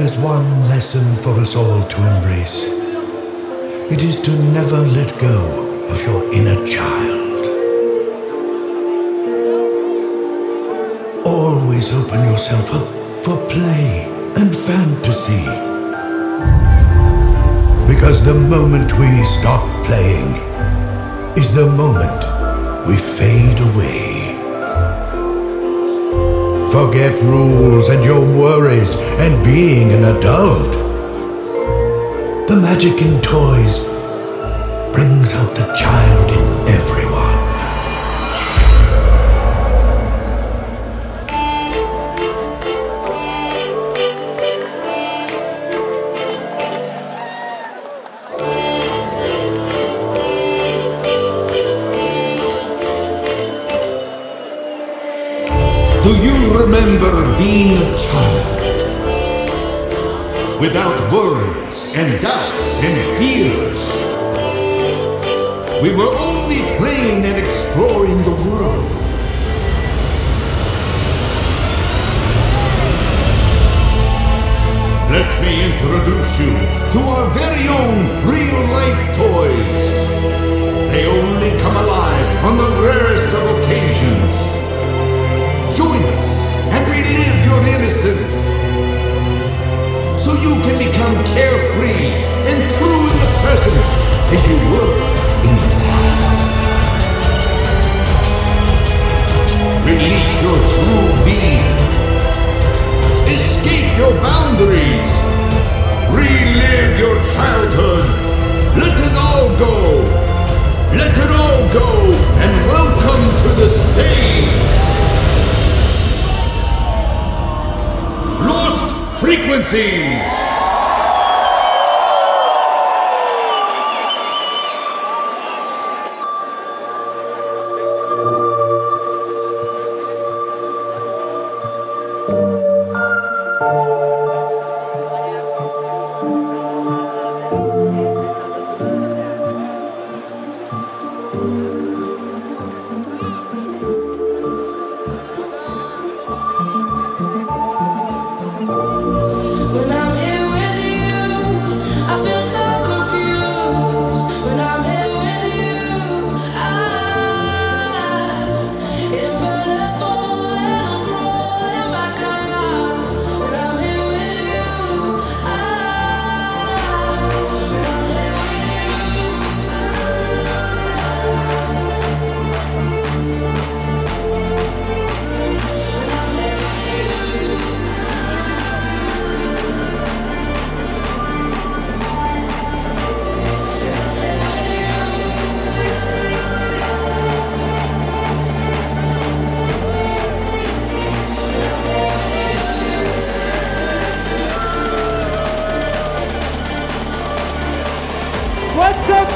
Is one lesson for us all to embrace, it is to never let go of your inner child. Always open yourself up for play and fantasy. Because the moment we stop playing is the moment we fade away. Forget rules and your worries and being an adult. The magic in toys brings out the child in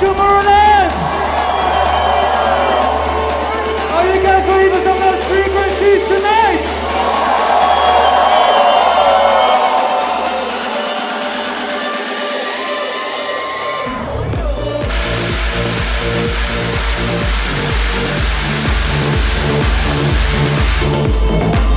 Tomorrowland! Are you guys leaving us on those frequencies tonight? Oh,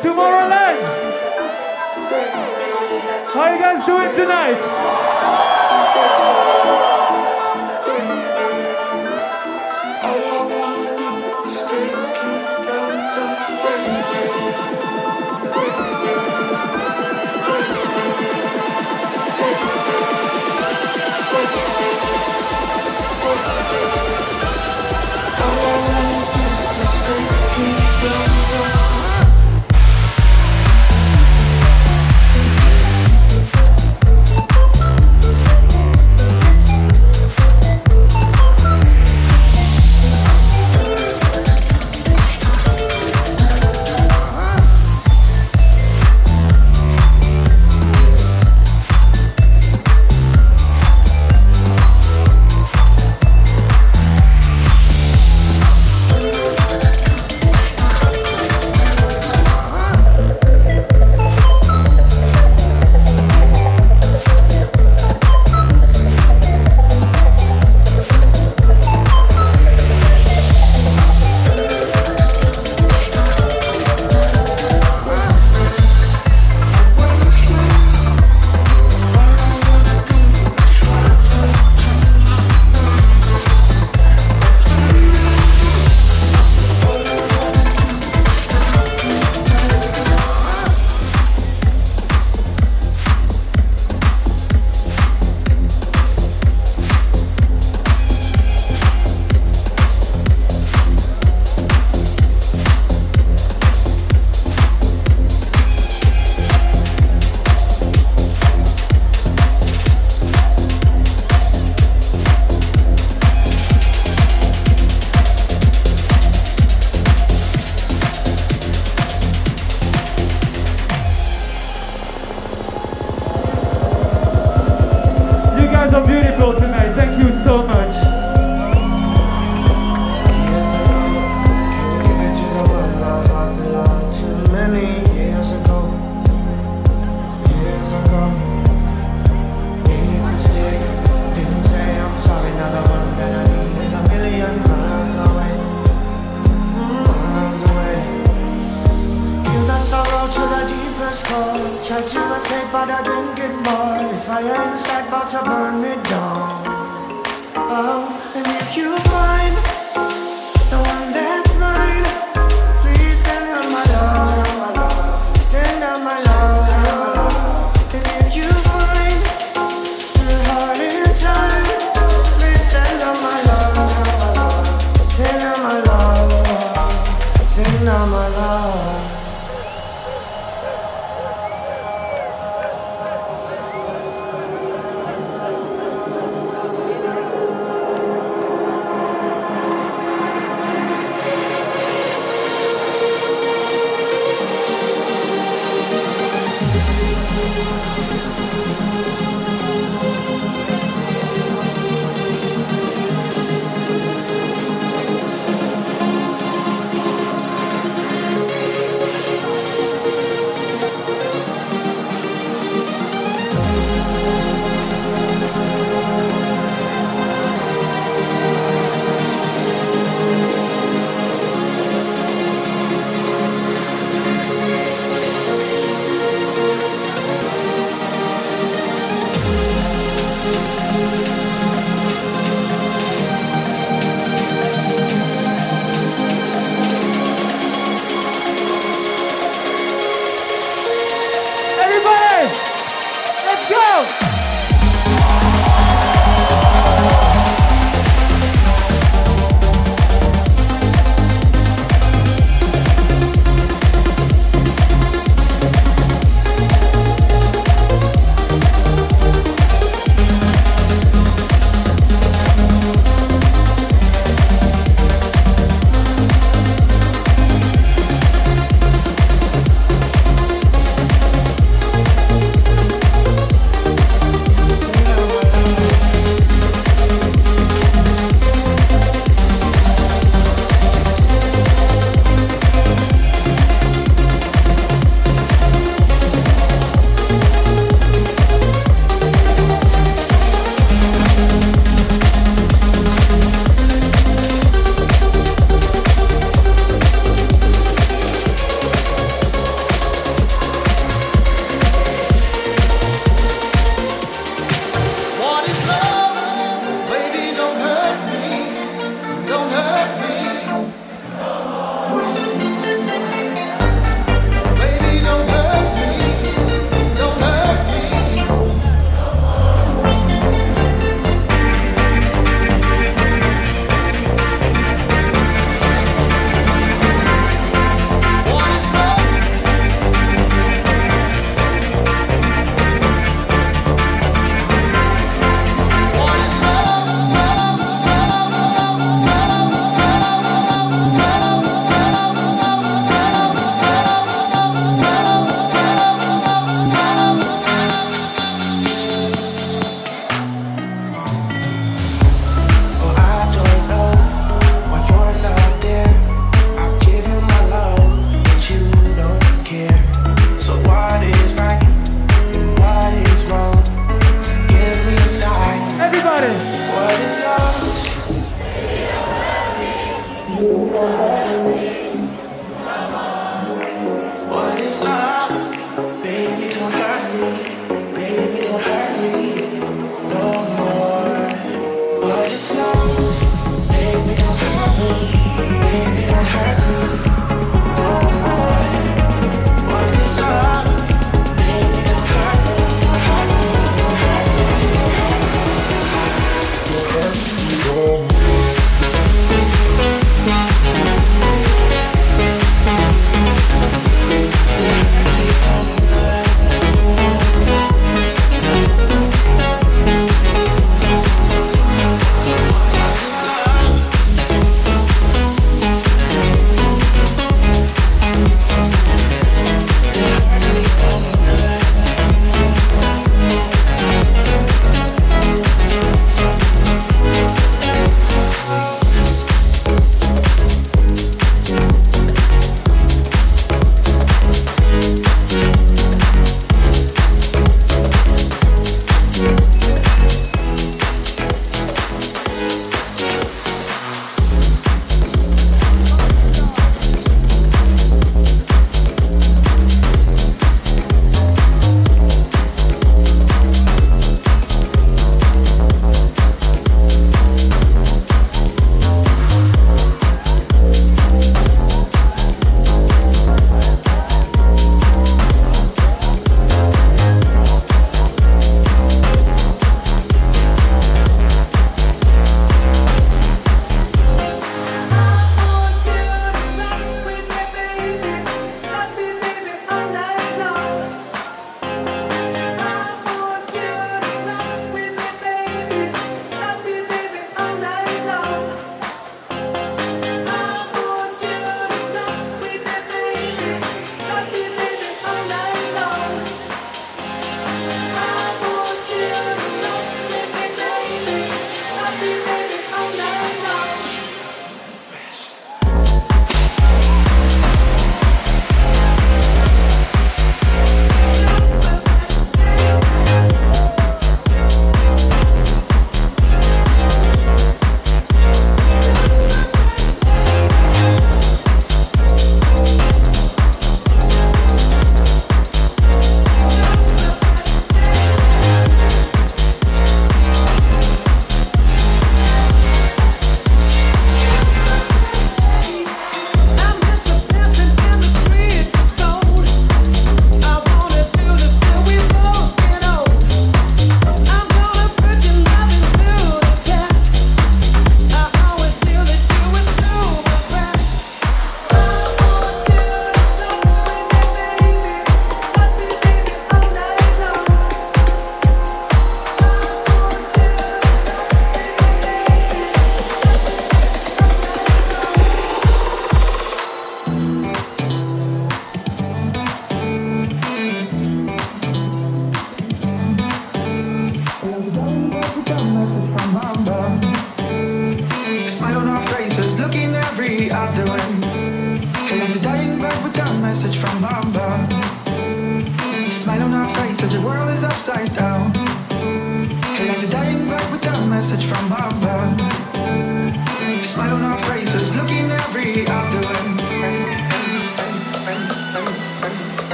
Tomorrowland! How you guys doing tonight?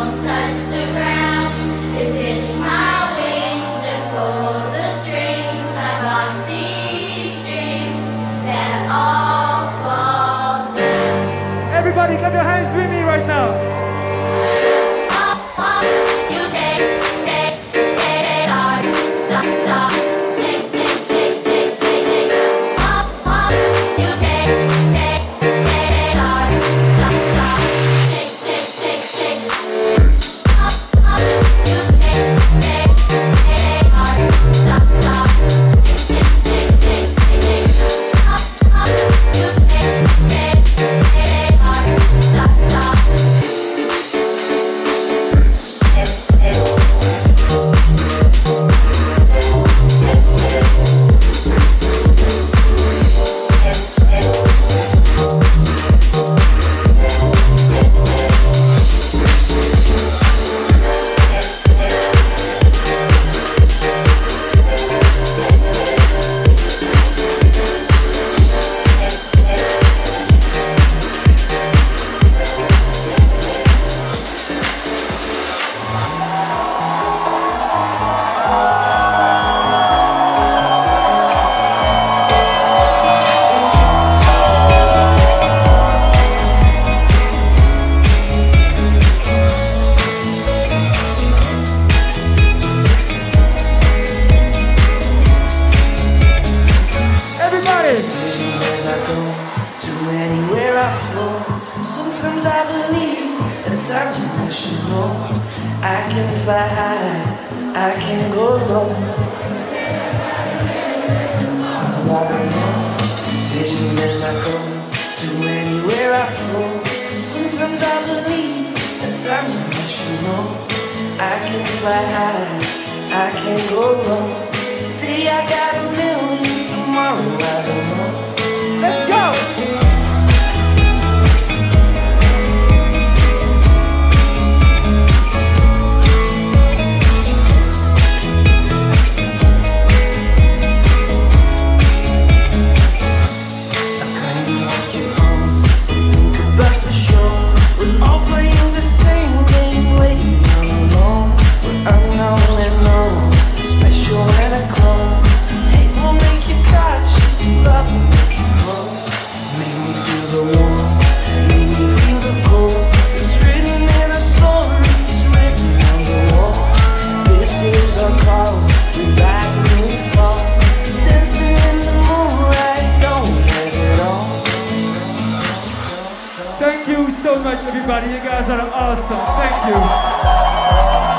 Don't touch the ground. I can go low. Decisions as I go to anywhere I flow. Sometimes I believe that time's emotional. I can fly high, I can go low. Today I got a million, tomorrow I don't know. Let's go! Everybody. You guys are awesome. Thank you.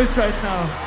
Noise right now.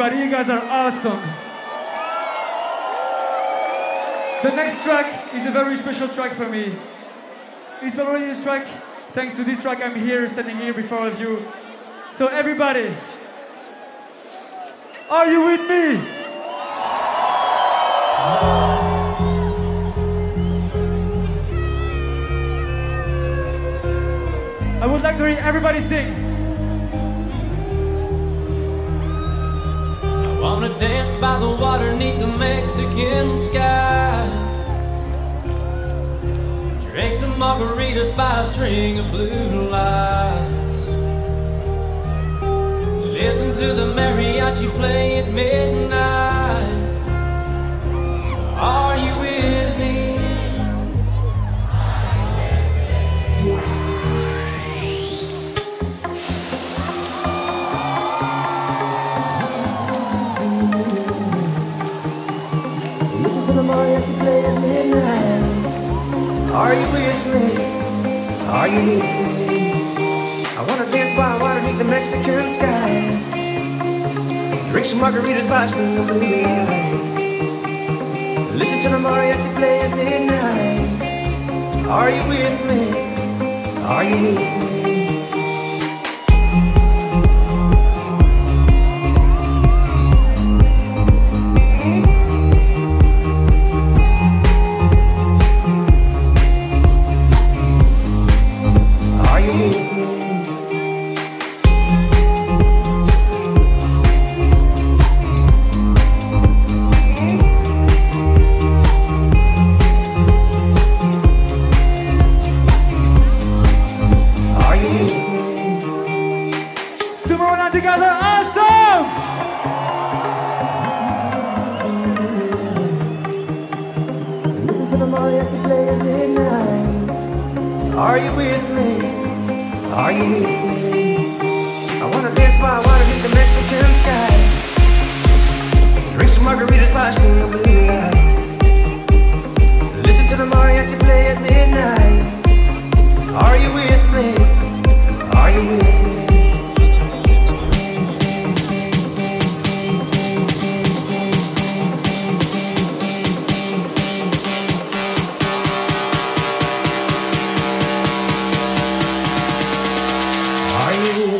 Everybody. You guys are awesome. The next track is a very special track for me. It's already a track, thanks to this track, I'm here, standing here before of you. So, everybody, are you with me? I would like to hear everybody sing. Wanna dance by the water neath the Mexican sky. Drink some margaritas by a string of blue lights. Listen to the mariachi play at midnight. Are you with me? You me? I wanna dance by water beneath the Mexican sky. Drink some margaritas by the blue lights. Listen to the mariachi play at midnight. Are you with me? Are you you.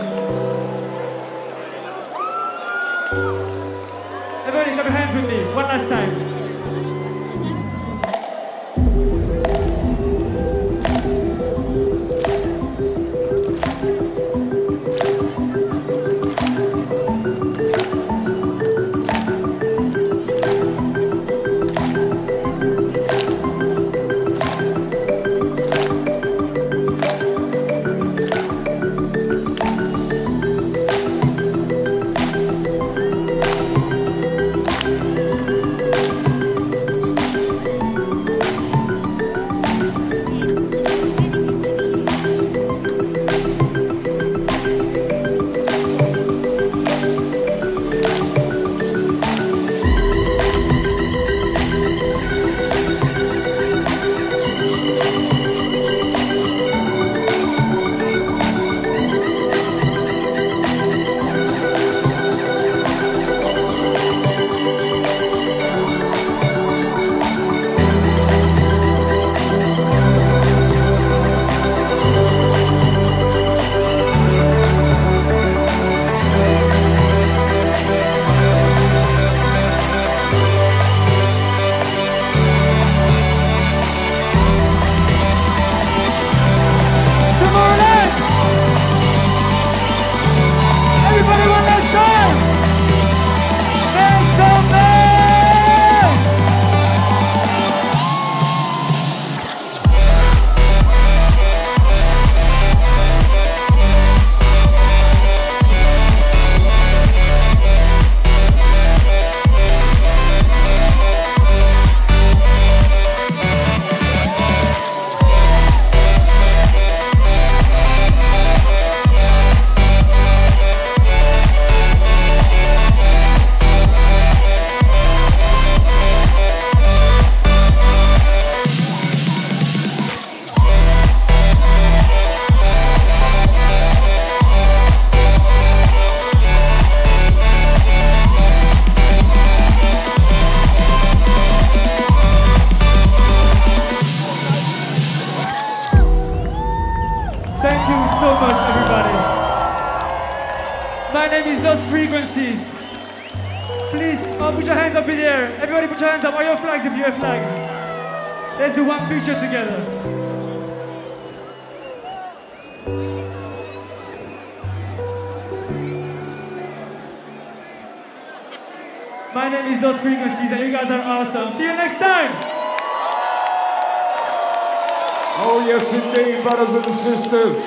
Everybody, clap your hands with me one last time. And